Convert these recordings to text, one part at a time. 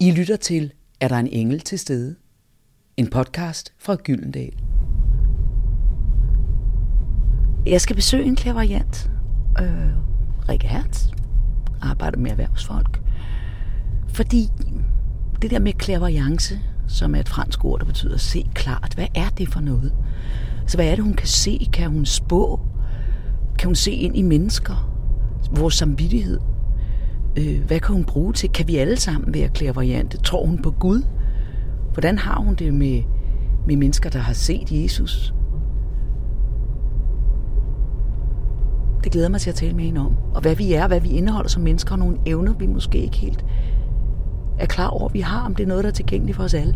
I lytter til Er der en engel til stede? En podcast fra Gyldendal. Jeg skal besøge en klaverjant. Øh, Rikke Hertz. Arbejder med erhvervsfolk. Fordi det der med klaverjance, som er et fransk ord, der betyder se klart, hvad er det for noget? Så hvad er det, hun kan se? Kan hun spå? Kan hun se ind i mennesker? Vores samvittighed? Øh, hvad kan hun bruge til? Kan vi alle sammen være klærvariante? Tror hun på Gud? Hvordan har hun det med, med mennesker, der har set Jesus? Det glæder mig til at tale med hende om. Og hvad vi er, hvad vi indeholder som mennesker, og nogle evner, vi måske ikke helt er klar over, vi har, om det er noget, der er tilgængeligt for os alle.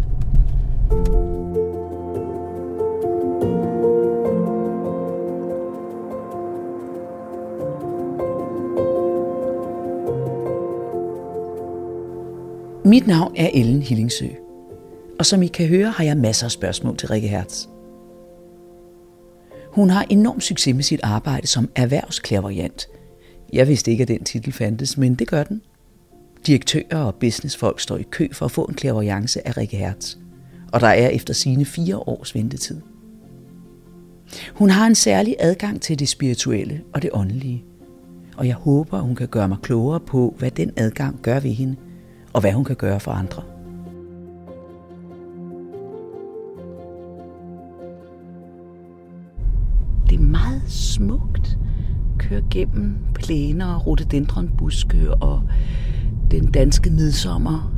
Mit navn er Ellen Hillingsø, og som I kan høre, har jeg masser af spørgsmål til Rikke Hertz. Hun har enorm succes med sit arbejde som erhvervsklærvariant. Jeg vidste ikke, at den titel fandtes, men det gør den. Direktører og businessfolk står i kø for at få en klærvariance af Rikke Hertz, og der er efter sine fire års ventetid. Hun har en særlig adgang til det spirituelle og det åndelige, og jeg håber, hun kan gøre mig klogere på, hvad den adgang gør ved hende – og hvad hun kan gøre for andre. Det er meget smukt. Køre gennem plæner, rhododendronbuske og den danske midsommer.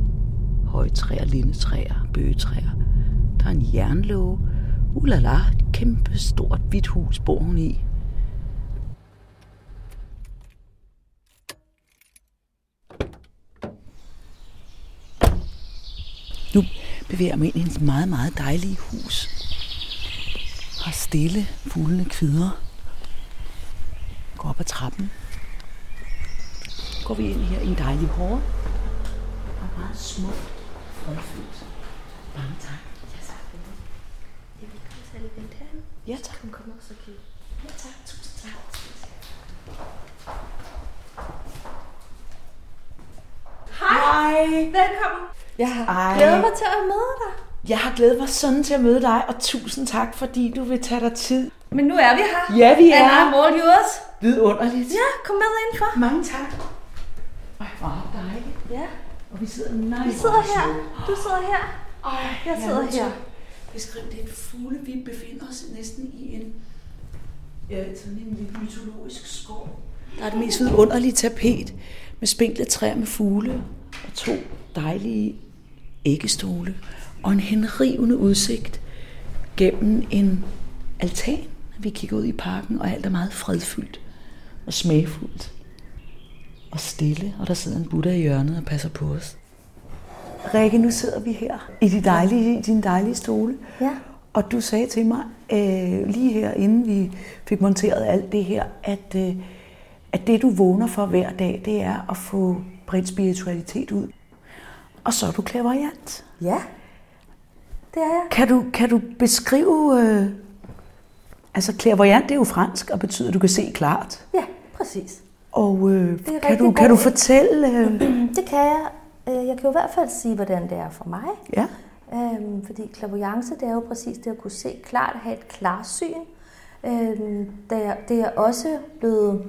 Højtræer, lindetræer, bøgetræer. Der er en jernlåge. Ulala, et kæmpe stort hvidt hus bor hun i. Nu bevæger jeg mig ind i hendes meget, meget dejlige hus. Har stille, fuglene kvider. Går op ad trappen. Går vi ind her i en dejlig hår. Og meget smukt, fredfyldt. Mange tak. Ja, tak. Jeg vil komme til at vente herinde. Ja, tak. Kom, kom også og kigge. Ja, tak. Tusind tak. Hej. Velkommen. Ja, ej. Glæder mig til at møde dig. Jeg har glædet mig sådan til at møde dig, og tusind tak, fordi du vil tage dig tid. Men nu er vi her. Ja, vi er. And I'm all yours. Vidunderligt. Ja, kom med indenfor. Mange tak. Ej, hvor dejligt. Ja, Og vi sidder, nej, vi sidder her. Du sidder her. Ej, Jeg sidder er til her. Beskriv det er en fugle. Vi befinder os næsten i en, ja, sådan en lidt mytologisk skov. Der er det mest vidunderlige tapet med spinkle træer med fugle og to dejlige æggestole og en henrivende udsigt gennem en altan. Vi kigger ud i parken, og alt er meget fredfyldt og smagfuldt og stille, og der sidder en Buddha i hjørnet og passer på os. Rikke, nu sidder vi her i de dejlige, din dejlige stole. Ja. Og du sagde til mig øh, lige her, inden vi fik monteret alt det her, at, øh, at det du vågner for hver dag, det er at få bredt spiritualitet ud. Og så er du klaverjant. Ja, det er jeg. Kan du, kan du beskrive... Øh, altså, klaverjant, det er jo fransk og betyder, at du kan se klart. Ja, præcis. Og øh, kan, du, kan du fortælle... Øh, Det kan jeg. Øh, Jeg kan jo i hvert fald sige, hvordan det er for mig. ja, Øhm, fordi klaverjance, det er jo præcis det at kunne se klart, have et klarsyn. Øhm, det, er, det er også blevet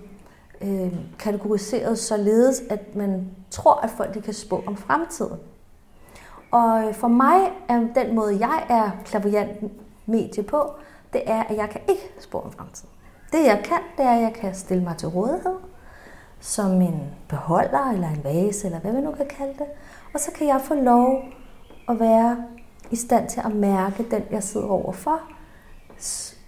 øh, kategoriseret således, at man tror, at folk de kan spå om fremtiden. Og øh, for mig er den måde, jeg er klaviant medie på, det er, at jeg kan ikke spå om fremtiden. Det jeg kan, det er, at jeg kan stille mig til rådighed som en beholder eller en vase, eller hvad man nu kan kalde det. Og så kan jeg få lov at være i stand til at mærke den, jeg sidder overfor.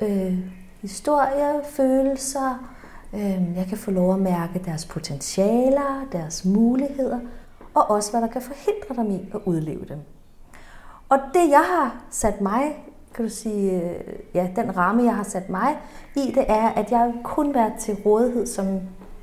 Øh, historie, følelser. Øh, jeg kan få lov at mærke deres potentialer, deres muligheder, og også hvad der kan forhindre dem i at udleve dem. Og det, jeg har sat mig, kan du sige, øh, ja, den ramme, jeg har sat mig i, det er, at jeg kun være til rådighed som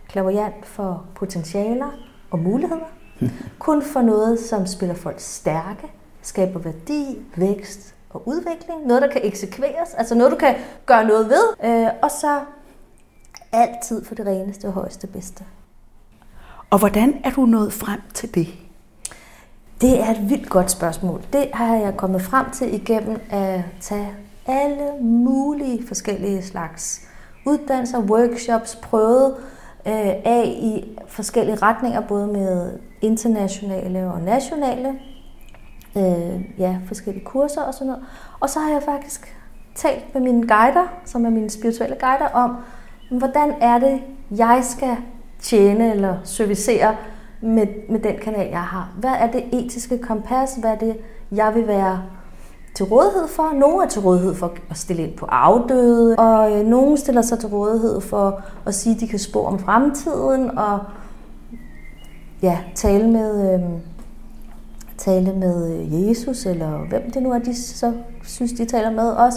klaverjant for potentialer og muligheder. Kun for noget, som spiller folk stærke, skaber værdi, vækst og udvikling. Noget, der kan eksekveres, altså noget, du kan gøre noget ved. Øh, og så altid for det reneste og højeste bedste. og hvordan er du nået frem til det? Det er et vildt godt spørgsmål. Det har jeg kommet frem til igennem at tage alle mulige forskellige slags uddannelser, workshops, prøvet øh, af i forskellige retninger, både med internationale og nationale, øh, ja, forskellige kurser og sådan noget. Og så har jeg faktisk talt med mine guider, som er mine spirituelle guider, om, hvordan er det, jeg skal tjene eller servicere med, med den kanal, jeg har. Hvad er det etiske kompas? Hvad er det, jeg vil være til rådighed for. Nogle er til rådighed for at stille ind på afdøde, og øh, nogle stiller sig til rådighed for at sige, at de kan spå om fremtiden, og ja, tale med, øh, tale med øh, Jesus, eller hvem det nu er, de så synes, de taler med os.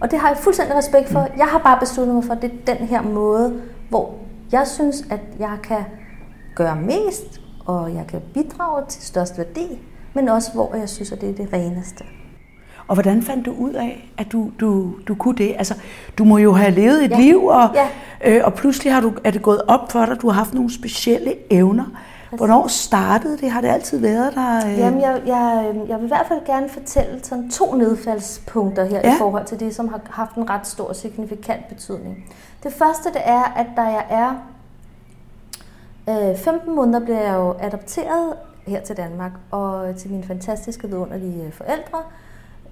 Og det har jeg fuldstændig respekt for. Jeg har bare besluttet mig for, at det er den her måde, hvor jeg synes, at jeg kan gøre mest, og jeg kan bidrage til størst værdi, men også hvor jeg synes, at det er det reneste. Og hvordan fandt du ud af, at du, du, du kunne det? Altså, du må jo have levet et ja. liv, og, ja. øh, og pludselig har du, er det gået op for dig, du har haft nogle specielle evner. Hvornår startede det? Har det altid været der? Øh? Jamen, jeg, jeg, jeg vil i hvert fald gerne fortælle sådan to nedfaldspunkter her ja. i forhold til det, som har haft en ret stor signifikant betydning. Det første det er, at da jeg er øh, 15 måneder, bliver jeg jo adopteret her til Danmark, og til mine fantastiske, vidunderlige forældre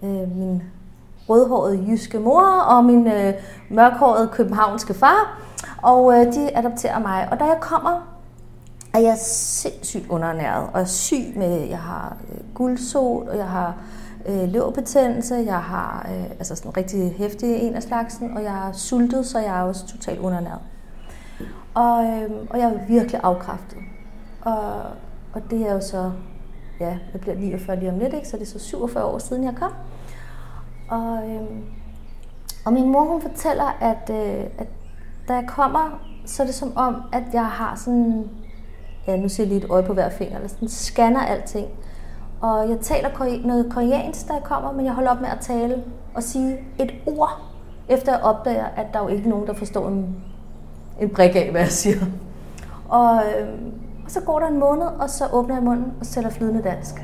øh, min rødhårede jyske mor og min øh, mørkhårede københavnske far, og øh, de adopterer mig. Og da jeg kommer, er jeg sindssygt underernæret, og er syg med, jeg har øh, guldsol, og jeg har øh, leverbetændelse, jeg har øh, altså sådan rigtig hæftig en af slagsen, og jeg er sultet, så jeg er også totalt underernæret. Og, øh, og jeg er virkelig afkræftet. Og, og det er jo så ja, jeg bliver 49 lige om lidt, ikke? så det er så 47 år siden, jeg kom. Og, øh, og min mor, hun fortæller, at, øh, at da jeg kommer, så er det som om, at jeg har sådan, ja, nu ser jeg lige et øje på hver finger, eller sådan scanner alting. Og jeg taler noget koreansk, da jeg kommer, men jeg holder op med at tale og sige et ord, efter jeg opdager, at der er jo ikke nogen, der forstår en, en brik af, hvad jeg siger. Og, øhm, og så går der en måned, og så åbner jeg munden og sætter flydende dansk.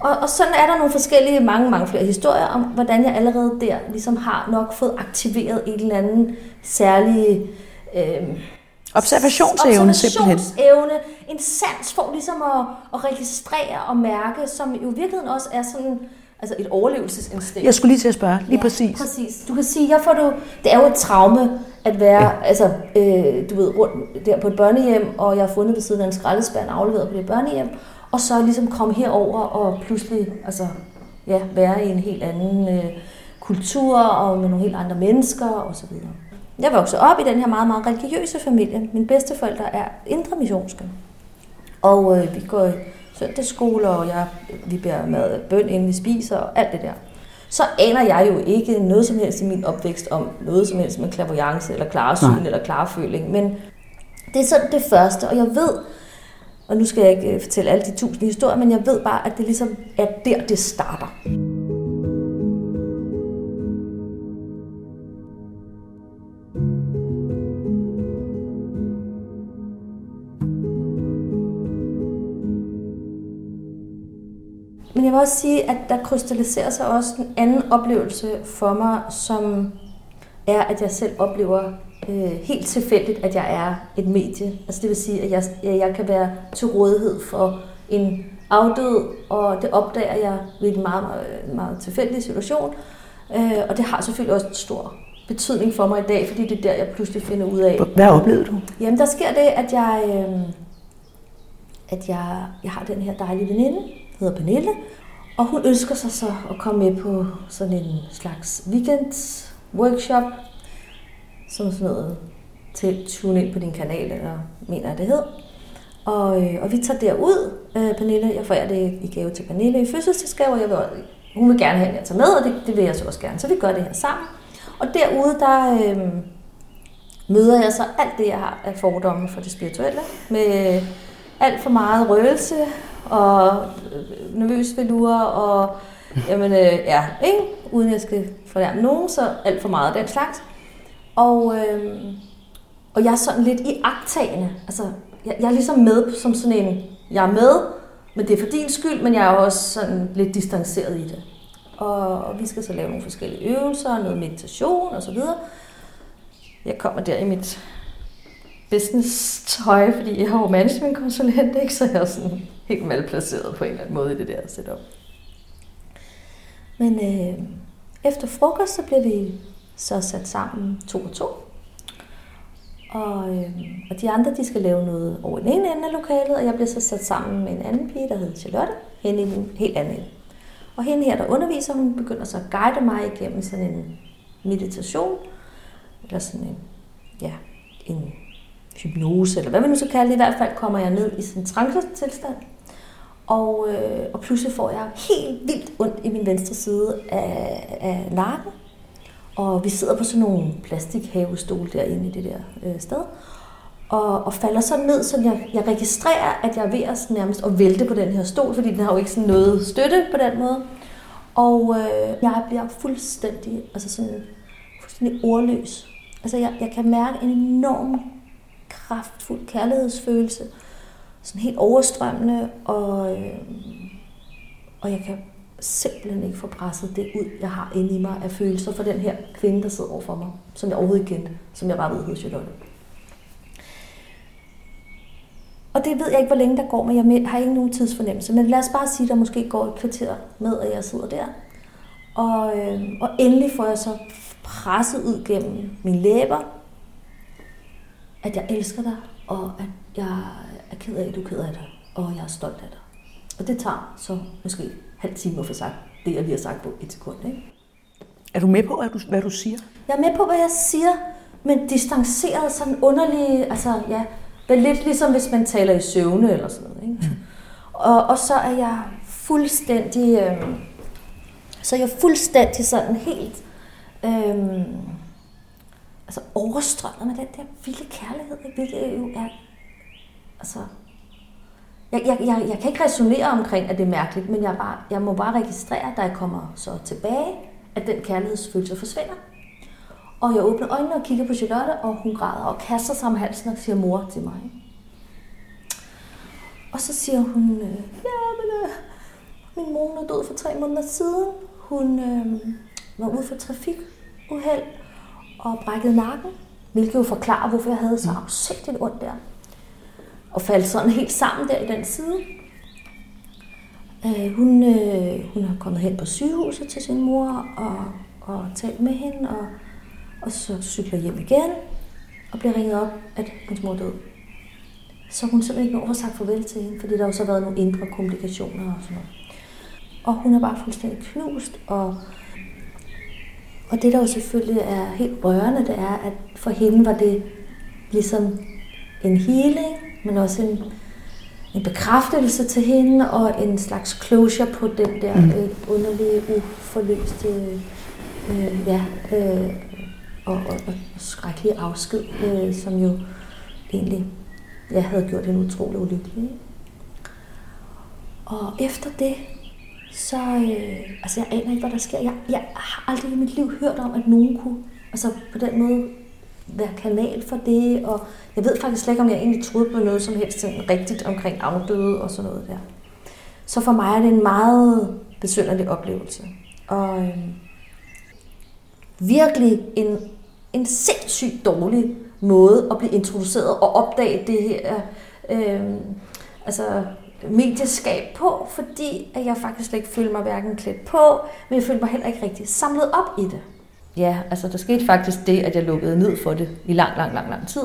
Og, og sådan er der nogle forskellige, mange, mange flere historier om, hvordan jeg allerede der ligesom har nok fået aktiveret en eller anden særlig... Øh, Observationsevne simpelthen. Observationsevne, en sans for ligesom at, at registrere og mærke, som jo i virkeligheden også er sådan altså et overlevelsesinstinkt. Jeg skulle lige til at spørge, lige ja, præcis. præcis. Du kan sige, jeg får du, det er jo et traume at være, ja. altså, øh, du ved, rundt der på et børnehjem, og jeg har fundet ved siden af en skraldespand afleveret på det børnehjem, og så ligesom komme herover og pludselig, altså, ja, være i en helt anden øh, kultur og med nogle helt andre mennesker og så videre. Jeg voksede op i den her meget, meget religiøse familie. Mine bedsteforældre er indre missionske. Og øh, vi går søndagsskole, og jeg, vi bærer mad bøn, inden vi spiser, og alt det der. Så aner jeg jo ikke noget som helst i min opvækst om noget som helst med klaverjance, eller klaresyn, eller klarføling. Men det er sådan det første, og jeg ved, og nu skal jeg ikke øh, fortælle alle de tusind historier, men jeg ved bare, at det ligesom er der, det starter. Vil også sige, at der krystalliserer sig også en anden oplevelse for mig, som er, at jeg selv oplever øh, helt tilfældigt, at jeg er et medie. Altså det vil sige, at jeg, jeg kan være til rådighed for en afdød, og det opdager jeg ved en meget, meget, meget tilfældig situation. Øh, og det har selvfølgelig også en stor betydning for mig i dag, fordi det er der, jeg pludselig finder ud af. Hvad oplevede du? Jamen, der sker det, at jeg, øh, at jeg, jeg har den her dejlige veninde, hedder Pernille, og hun ønsker sig så at komme med på sådan en slags weekend workshop, som sådan noget til tune ind på din kanal, eller mener jeg det hed. Og, øh, og vi tager derud, øh, Pernille, jeg får det i gave til Pernille i fødselsdagsgave, og jeg vil, hun vil gerne have, at jeg tager med, og det, det vil jeg så også gerne. Så vi gør det her sammen. Og derude, der øh, møder jeg så alt det, jeg har af fordomme for det spirituelle, med øh, alt for meget røgelse, og øh, nervøs velure, og jamen, øh, ja, ikke? uden jeg skal fornærme nogen, så alt for meget af den slags. Og, øh, og jeg er sådan lidt i agtagende. Altså, jeg, jeg er ligesom med som sådan en, jeg er med, men det er for din skyld, men jeg er også sådan lidt distanceret i det. Og, og vi skal så lave nogle forskellige øvelser, noget meditation og så videre. Jeg kommer der i mit business-tøj, fordi jeg har jo management-konsulent, ikke? så jeg er sådan helt malplaceret på en eller anden måde i det der setup. Men øh, efter frokost, så blev vi så sat sammen to og to. Og, øh, og de andre, de skal lave noget over den ene ende af lokalet, og jeg bliver så sat sammen med en anden pige, der hedder Charlotte, hende i den helt anden ende. Og hende her, der underviser, hun begynder så at guide mig igennem sådan en meditation, eller sådan en, ja, en hypnose, eller hvad man nu skal kalde det. I hvert fald kommer jeg ned i sådan en trance-tilstand. Og, øh, og pludselig får jeg helt vildt ondt i min venstre side af, af nakken. Og vi sidder på sådan nogle plastikhavestol derinde i det der øh, sted. Og, og falder så ned, så jeg, jeg registrerer, at jeg er ved at nærmest at vælte på den her stol, fordi den har jo ikke sådan noget støtte på den måde. Og øh, jeg bliver fuldstændig, altså sådan, fuldstændig ordløs. Altså jeg, jeg kan mærke en enorm kraftfuld kærlighedsfølelse, sådan helt overstrømmende, og, øh, og jeg kan simpelthen ikke få presset det ud, jeg har inde i mig af følelser for den her kvinde, der sidder overfor mig, som jeg overhovedet ikke kendte, som jeg bare ved hos Charlotte. Og det ved jeg ikke, hvor længe der går, men jeg har ikke nogen tidsfornemmelse. Men lad os bare sige, at der måske går et kvarter med, at jeg sidder der. Og, øh, og endelig får jeg så presset ud gennem mine læber, at jeg elsker dig, og at jeg er ked af, at du er ked af dig, og jeg er stolt af dig. Og det tager så måske halv time at få sagt det, jeg lige har sagt på et sekund. Ikke? Er du med på, hvad du, hvad du siger? Jeg er med på, hvad jeg siger, men distanceret sådan underlig, altså ja, vel lidt ligesom hvis man taler i søvne eller sådan noget. Ikke? Mm. Og, og så er jeg fuldstændig, øh, så er jeg fuldstændig sådan helt, øh, altså overstrømmet med den der vilde kærlighed, hvilket jo er, altså, jeg, jeg, jeg, jeg kan ikke resonere omkring, at det er mærkeligt, men jeg, bare, jeg må bare registrere, da jeg kommer så tilbage, at den kærlighedsfølelse forsvinder. Og jeg åbner øjnene og kigger på Charlotte, og hun græder og kaster sig om halsen og siger mor til mig. Og så siger hun, øh, ja, men øh, min mor er død for tre måneder siden. Hun øh, var ude for trafikuheld og brækkede nakken, hvilket jo forklarer, hvorfor jeg havde så mm. afsigtigt ondt der. Og faldt sådan helt sammen der i den side. Øh, hun, øh, hun har kommet hen på sygehuset til sin mor og, og talt med hende, og, og så cykler hjem igen og bliver ringet op, at hendes mor er død. Så hun simpelthen ikke når sagt farvel til hende, fordi der har så været nogle indre komplikationer og sådan noget. Og hun er bare fuldstændig knust, og og det, der jo selvfølgelig er helt rørende, det er, at for hende var det ligesom en healing, men også en, en bekræftelse til hende, og en slags closure på den der mm. øh, underlige, uforløste, øh, ja, øh, og, og, og skrækkelige afsked, øh, som jo egentlig ja, havde gjort hende utrolig ulykkelig. Og efter det, så øh, altså jeg aner ikke, hvad der sker. Jeg, jeg har aldrig i mit liv hørt om, at nogen kunne altså på den måde være kanal for det, og jeg ved faktisk slet ikke, om jeg egentlig troede på noget som helst sådan rigtigt omkring afdøde og sådan noget der. Så for mig er det en meget besynderlig oplevelse. Og øh, virkelig en, en sindssygt dårlig måde at blive introduceret og opdage det her øh, altså medieskab på, fordi at jeg faktisk slet ikke følte mig hverken klædt på, men jeg følte mig heller ikke rigtig samlet op i det. Ja, altså der skete faktisk det, at jeg lukkede ned for det i lang, lang, lang, lang tid,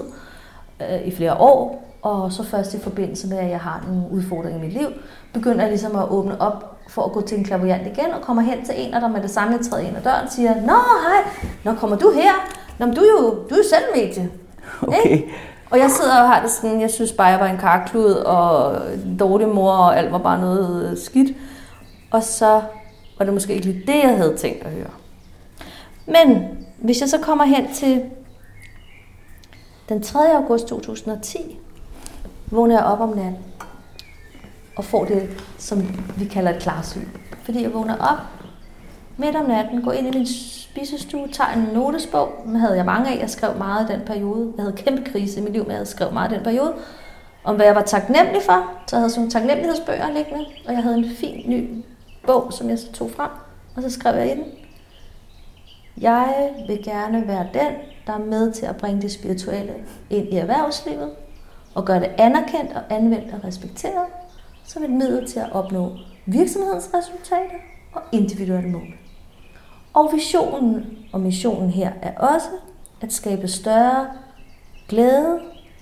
øh, i flere år, og så først i forbindelse med, at jeg har en udfordring i mit liv, begynder jeg ligesom at åbne op for at gå til en klaverjant igen, og kommer hen til en, og der med det samme træder ind ad døren, siger, Nå, hej, nå kommer du her? Nå, men du er jo, du er jo selv medie. Okay. Og jeg sidder og har det sådan, jeg synes bare, jeg var en karklud, og dårlig mor, og alt var bare noget skidt. Og så var det måske ikke lige det, jeg havde tænkt at høre. Men hvis jeg så kommer hen til den 3. august 2010, vågner jeg op om natten og får det, som vi kalder et klarsyn. Fordi jeg vågner op midt om natten, går ind i min spisestue, tager en notesbog. Den havde jeg mange af. Jeg skrev meget i den periode. Jeg havde kæmpe krise i mit liv, men jeg havde skrevet meget i den periode. om hvad jeg var taknemmelig for. Så jeg havde sådan nogle taknemmelighedsbøger liggende, og jeg havde en fin ny bog, som jeg så tog frem, og så skrev jeg i den. Jeg vil gerne være den, der er med til at bringe det spirituelle ind i erhvervslivet, og gøre det anerkendt og anvendt og respekteret, som et middel til at opnå virksomhedens resultater og individuelle mål. Og visionen og missionen her er også at skabe større glæde,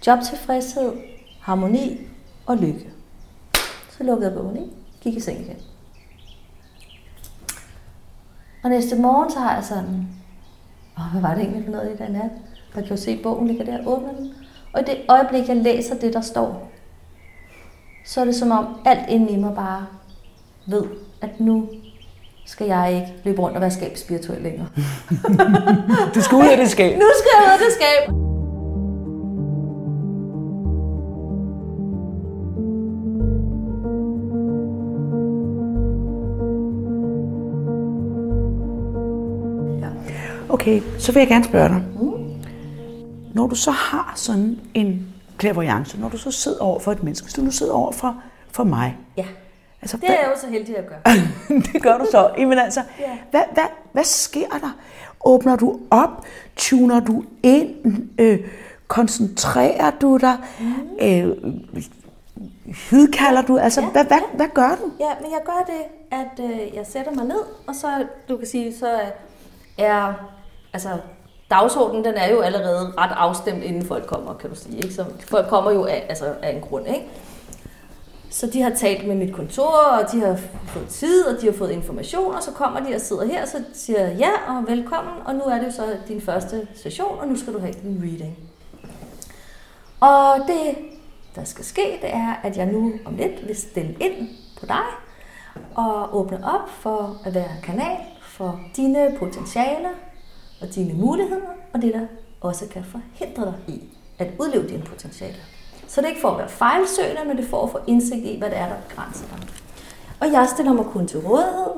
jobtilfredshed, harmoni og lykke. Så lukkede jeg bogen i, gik i seng igen. Og næste morgen, så har jeg sådan, åh, hvad var det egentlig for noget i den nat? Jeg kan jo se, bogen ligger der, åbner den. Og i det øjeblik, jeg læser det, der står, så er det som om alt inde i mig bare ved, at nu skal jeg ikke løbe rundt og være skab spirituel længere. du skal ud af det skab. Nu skal jeg ud af det skab. Okay, så vil jeg gerne spørge dig. Når du så har sådan en clairvoyance, når du så sidder over for et menneske, hvis du nu sidder over for, for mig. Ja, altså, det er jeg jo så heldig at gøre. det gør du så. Jamen altså, ja. hvad, hvad, hvad sker der? Åbner du op? Tuner du ind? Øh, koncentrerer du dig? Mm. Øh, hydkalder du? Altså, ja, hvad, hvad, ja. hvad gør du? Ja, men jeg gør det, at øh, jeg sætter mig ned, og så, du kan sige, så er altså, dagsordenen den er jo allerede ret afstemt, inden folk kommer, kan du sige. Ikke? Så folk kommer jo af, altså, af en grund. Ikke? Så de har talt med mit kontor, og de har fået tid, og de har fået information, og så kommer de og sidder her, og så siger jeg ja og velkommen, og nu er det jo så din første session, og nu skal du have din reading. Og det, der skal ske, det er, at jeg nu om lidt vil stille ind på dig, og åbne op for at være kanal for dine potentialer, og dine muligheder, og det, der også kan forhindre dig i at udleve dine potentialer. Så det er ikke for at være fejlsøgende, men det er for at få indsigt i, hvad det er, der begrænser dig. Og jeg stiller mig kun til rådighed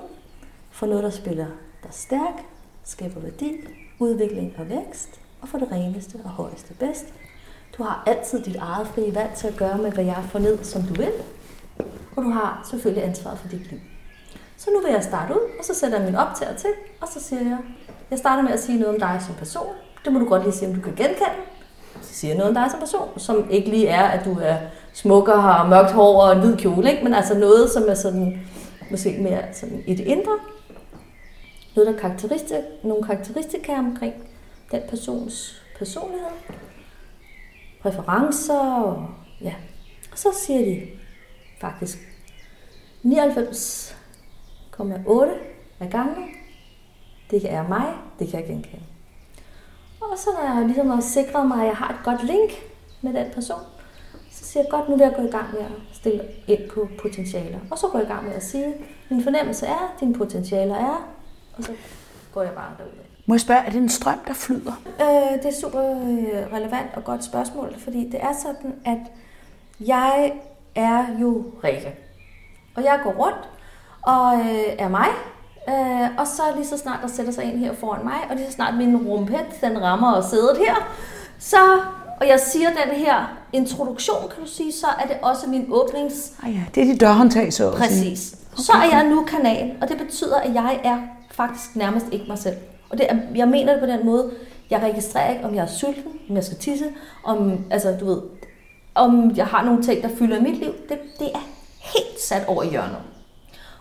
for noget, der spiller dig stærk, skaber værdi, udvikling og vækst, og for det reneste og højeste bedst. Du har altid dit eget frie valg til at gøre med, hvad jeg får ned, som du vil. Og du har selvfølgelig ansvaret for dit liv. Så nu vil jeg starte ud, og så sætter jeg min optager til, og så siger jeg, jeg starter med at sige noget om dig som person. Det må du godt lige se, om du kan genkende. Så siger jeg noget om dig som person, som ikke lige er, at du er smuk og har mørkt hår og en hvid kjole, ikke? men altså noget, som er sådan, måske mere sådan i det indre. Noget, der karakteristik, nogle karakteristika omkring den persons personlighed, præferencer, og ja. Og så siger de faktisk 99,8 af gangen, det er mig, det kan jeg genkende. Og så når jeg ligesom har sikret mig, at jeg har et godt link med den person, så siger jeg godt, nu vil jeg gå i gang med at stille ind på potentialer. Og så går jeg i gang med at sige, min fornemmelse er, dine potentialer er, og så går jeg bare derud. Må jeg spørge, er det en strøm, der flyder? Øh, det er super øh, relevant og godt spørgsmål, fordi det er sådan, at jeg er jo Rikke. Og jeg går rundt og øh, er mig, Øh, og så lige så snart der sætter sig en her foran mig, og lige så snart min rumpet, den rammer og sædet her, så, og jeg siger den her introduktion, kan du sige, så er det også min åbnings... Ah ja, det er de dørhåndtag, så Præcis. Okay. Så er jeg nu kanal, og det betyder, at jeg er faktisk nærmest ikke mig selv. Og det er, jeg mener det på den måde, jeg registrerer ikke, om jeg er sulten, om jeg skal tisse, om, altså, du ved, om jeg har nogle ting, der fylder mit liv. Det, det er helt sat over i hjørnet.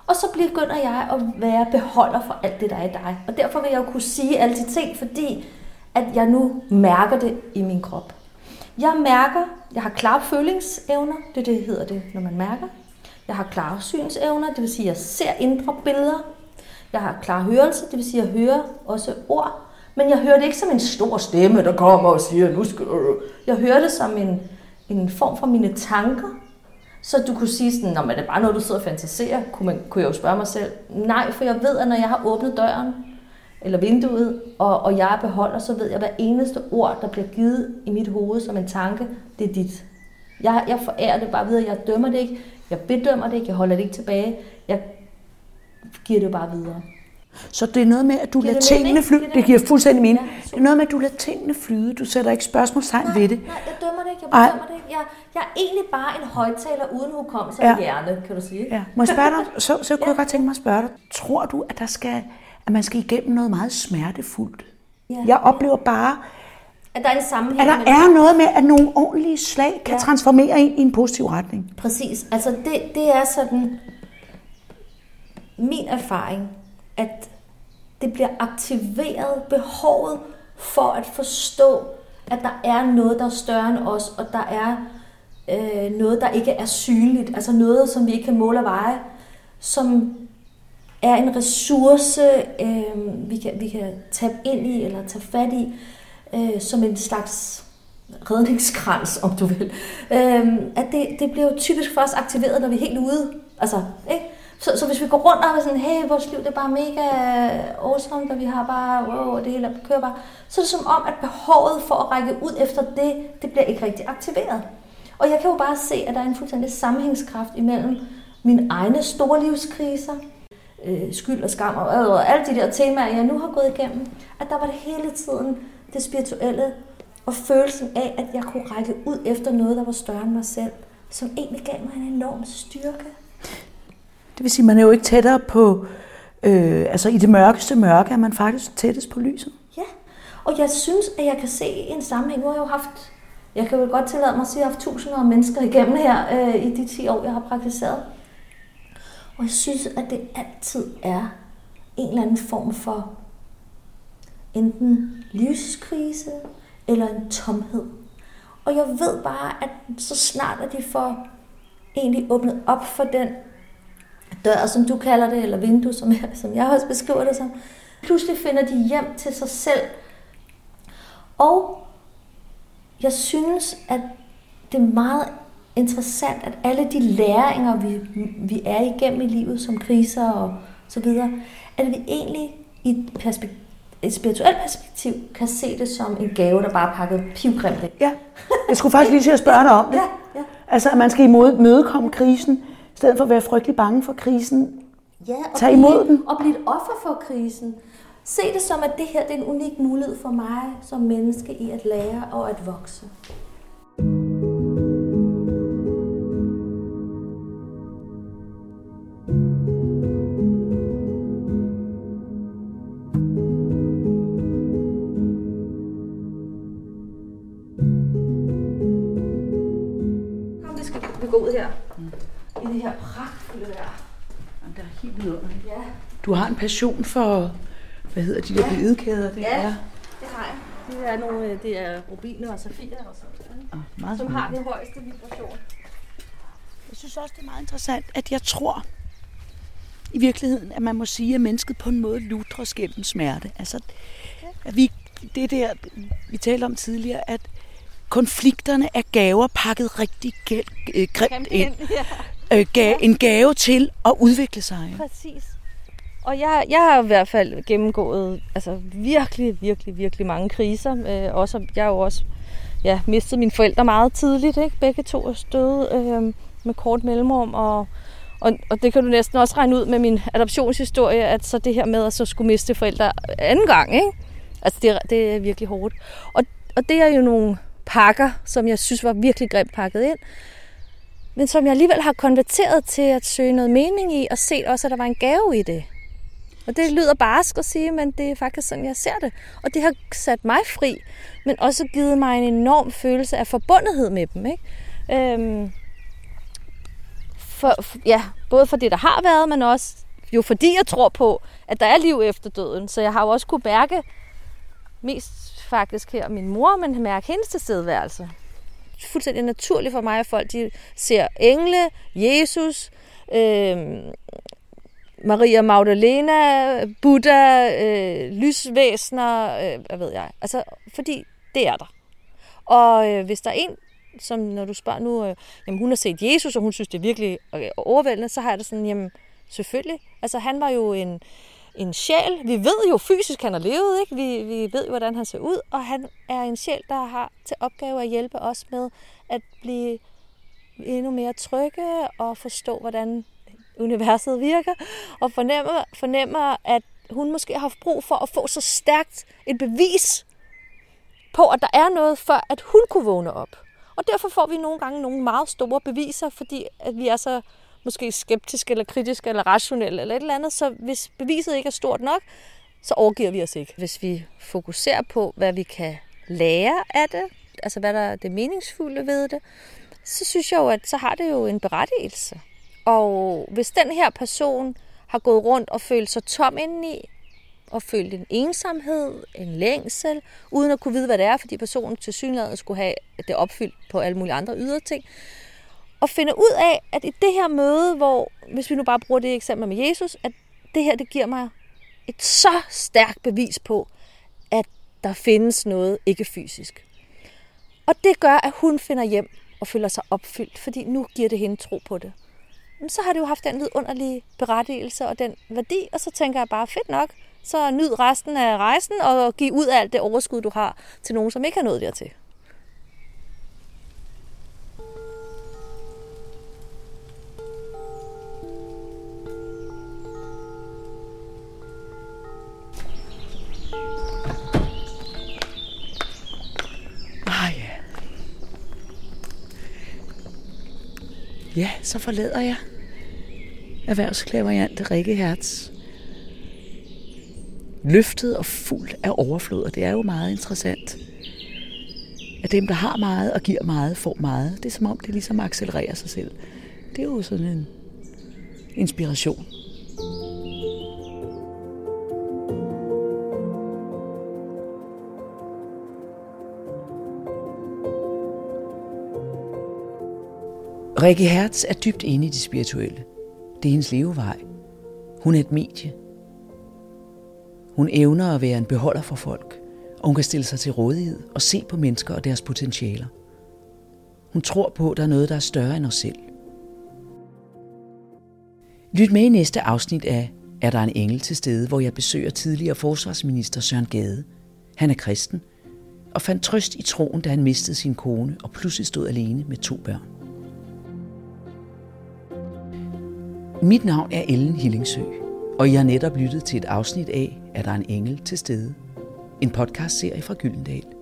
Og så begynder jeg at være beholder for alt det, der er i dig. Og derfor vil jeg jo kunne sige alle de ting, fordi at jeg nu mærker det i min krop. Jeg mærker, jeg har klare følingsevner, det, det hedder det, når man mærker. Jeg har klare synsevner, det vil sige, at jeg ser indre billeder. Jeg har klar hørelse, det vil sige, at jeg hører også ord. Men jeg hører det ikke som en stor stemme, der kommer og siger, nu skal du... Jeg hører det som en, en form for mine tanker, så du kunne sige sådan, når det er bare noget, du sidder og fantaserer, kunne, man, kunne jeg jo spørge mig selv. Nej, for jeg ved, at når jeg har åbnet døren, eller vinduet, og, og jeg beholder, så ved jeg, at hver eneste ord, der bliver givet i mit hoved som en tanke, det er dit. Jeg, jeg forærer det bare videre, jeg dømmer det ikke, jeg bedømmer det ikke, jeg holder det ikke tilbage, jeg giver det bare videre. Så det er noget med, at du lader tingene flyde. Det Det giver fuldstændig mening. Ja. Det er noget med, at du lader tingene flyde. Du sætter ikke spørgsmålstegn ved det. Nej, jeg dømmer det ikke. Jeg bedømmer det ikke. Jeg, jeg er egentlig bare en højtaler uden hukommelse Ja. af hjerne, kan du sige. Ja. Må jeg spørge dig? Så, så kunne jeg godt tænke mig at spørge dig. Tror du, at, der skal, at man skal igennem noget meget smertefuldt? Ja. Jeg oplever bare, At der er en sammenhæng. at der mellem- er noget med, at nogle ordentlige slag kan Ja. transformere en i en positiv retning. Præcis. Altså det, det er sådan min erfaring, at det bliver aktiveret behovet for at forstå, at der er noget, der er større end os, og der er øh, noget, der ikke er synligt, altså noget, som vi ikke kan måle og veje, som er en ressource, øh, vi, kan, vi kan tabe ind i eller tage fat i, øh, som en slags redningskrans, om du vil. Øh, at det, det bliver jo typisk først aktiveret, når vi er helt ude. Altså, ikke? Så, så hvis vi går rundt og er sådan, hey, vores liv det er bare mega awesome, og vi har bare, wow, det hele kører bare, så er det som om, at behovet for at række ud efter det, det bliver ikke rigtig aktiveret. Og jeg kan jo bare se, at der er en fuldstændig sammenhængskraft imellem mine egne store livskriser, øh, skyld og skam og, og alle de der temaer, jeg nu har gået igennem, at der var det hele tiden det spirituelle og følelsen af, at jeg kunne række ud efter noget, der var større end mig selv, som egentlig gav mig en enorm styrke. Det vil sige, at man er jo ikke tættere på, øh, altså i det mørkeste mørke, er man faktisk tættest på lyset. Ja, og jeg synes, at jeg kan se en sammenhæng. Nu har jeg jo haft, jeg kan vel godt tillade mig at sige, at jeg har haft tusinder af mennesker igennem her øh, i de 10 år, jeg har praktiseret. Og jeg synes, at det altid er en eller anden form for enten livskrise eller en tomhed. Og jeg ved bare, at så snart at de får egentlig åbnet op for den dør, som du kalder det, eller vindue, som jeg, som jeg også beskriver det som, pludselig finder de hjem til sig selv. Og jeg synes, at det er meget interessant, at alle de læringer, vi, vi er igennem i livet, som kriser og så videre, at vi egentlig i et, perspekt- et spirituelt perspektiv kan se det som en gave, der bare er pakket pivgrimt. Ja, jeg skulle faktisk lige til at spørge dig om det. Ja, ja. Altså, at man skal imod, mødekomme krisen, i stedet for at være frygtelig bange for krisen. Ja, og Tag imod blive, den. Og blive et offer for krisen. Se det som, at det her det er en unik mulighed for mig som menneske i at lære og at vokse. Passion for, hvad hedder de der bedekæder? Det Ja. er det har jeg. Det er nogle, øh, det er rubiner og safirer og sådan noget, meget som har spændende. den højeste vibration. Jeg synes også, det er meget interessant, at jeg tror i virkeligheden, at man må sige, at mennesket på en måde lutres gennem smerte. Altså, at vi, det der, vi talte om tidligere, at konflikterne er gaver pakket rigtig gæld, øh, grimt ind. Ja, Øh, ga, en gave til at udvikle sig. præcis. Og jeg, jeg har i hvert fald gennemgået altså, virkelig, virkelig, virkelig mange kriser. Øh, også, jeg har jo også ja, mistet mine forældre meget tidligt. Ikke? Begge to er døde øh, med kort mellemrum. Og, og, og det kan du næsten også regne ud med min adoptionshistorie, at så det her med at så skulle miste forældre anden gang. Ikke? Altså det, det er virkelig hårdt. Og, og det er jo nogle pakker, som jeg synes var virkelig grimt pakket ind. Men som jeg alligevel har konverteret til at søge noget mening i, og set også, at der var en gave i det. Og det lyder barsk at sige, men det er faktisk sådan, jeg ser det. Og det har sat mig fri, men også givet mig en enorm følelse af forbundethed med dem. Ikke? Øhm, for, for, ja, både for det, der har været, men også jo fordi jeg tror på, at der er liv efter døden. Så jeg har jo også kunne mærke, mest faktisk her min mor, men mærke hendes tilstedeværelse. Fuldstændig naturligt for mig, at folk de ser engle, Jesus, øh, Maria Magdalena, Buddha, øh, lysvæsener, øh, hvad ved jeg. Altså, fordi det er der. Og øh, hvis der er en, som når du spørger nu, øh, jamen hun har set Jesus, og hun synes, det er virkelig øh, overvældende, så har jeg det sådan, jamen selvfølgelig. Altså han var jo en, en sjæl. Vi ved jo fysisk, han har levet, ikke? Vi, vi ved jo, hvordan han ser ud, og han er en sjæl, der har til opgave at hjælpe os med at blive endnu mere trygge og forstå, hvordan universet virker, og fornemmer, fornemmer at, hun måske har haft brug for at få så stærkt et bevis på, at der er noget, før at hun kunne vågne op. Og derfor får vi nogle gange nogle meget store beviser, fordi at vi er så måske skeptiske, eller kritiske, eller rationelle, eller et eller andet. Så hvis beviset ikke er stort nok, så overgiver vi os ikke. Hvis vi fokuserer på, hvad vi kan lære af det, altså hvad der er det meningsfulde ved det, så synes jeg jo, at så har det jo en berettigelse. Og hvis den her person har gået rundt og følt sig tom indeni, og følt en ensomhed, en længsel, uden at kunne vide, hvad det er, fordi personen til synligheden skulle have det opfyldt på alle mulige andre ydre ting. Og finde ud af, at i det her møde, hvor, hvis vi nu bare bruger det eksempel med Jesus, at det her, det giver mig et så stærkt bevis på, at der findes noget ikke fysisk. Og det gør, at hun finder hjem og føler sig opfyldt, fordi nu giver det hende tro på det. Så har det jo haft den vidunderlige berettigelse og den værdi, og så tænker jeg bare, fedt nok, så nyd resten af rejsen og giv ud af alt det overskud, du har til nogen, som ikke har nået dertil. Ja, så forlader jeg erhvervsklaveriant Rikke Hertz. Løftet og fuld af overflod, og det er jo meget interessant. At dem, der har meget og giver meget, får meget. Det er som om, det ligesom accelererer sig selv. Det er jo sådan en inspiration. Rikke Hertz er dybt inde i det spirituelle. Det er hendes levevej. Hun er et medie. Hun evner at være en beholder for folk, og hun kan stille sig til rådighed og se på mennesker og deres potentialer. Hun tror på, at der er noget, der er større end os selv. Lyt med i næste afsnit af Er der en engel til stede, hvor jeg besøger tidligere forsvarsminister Søren Gade. Han er kristen og fandt trøst i troen, da han mistede sin kone og pludselig stod alene med to børn. Mit navn er Ellen Hillingsø, og jeg har netop lyttet til et afsnit af Er der en engel til stede? En podcastserie fra Gyldendal.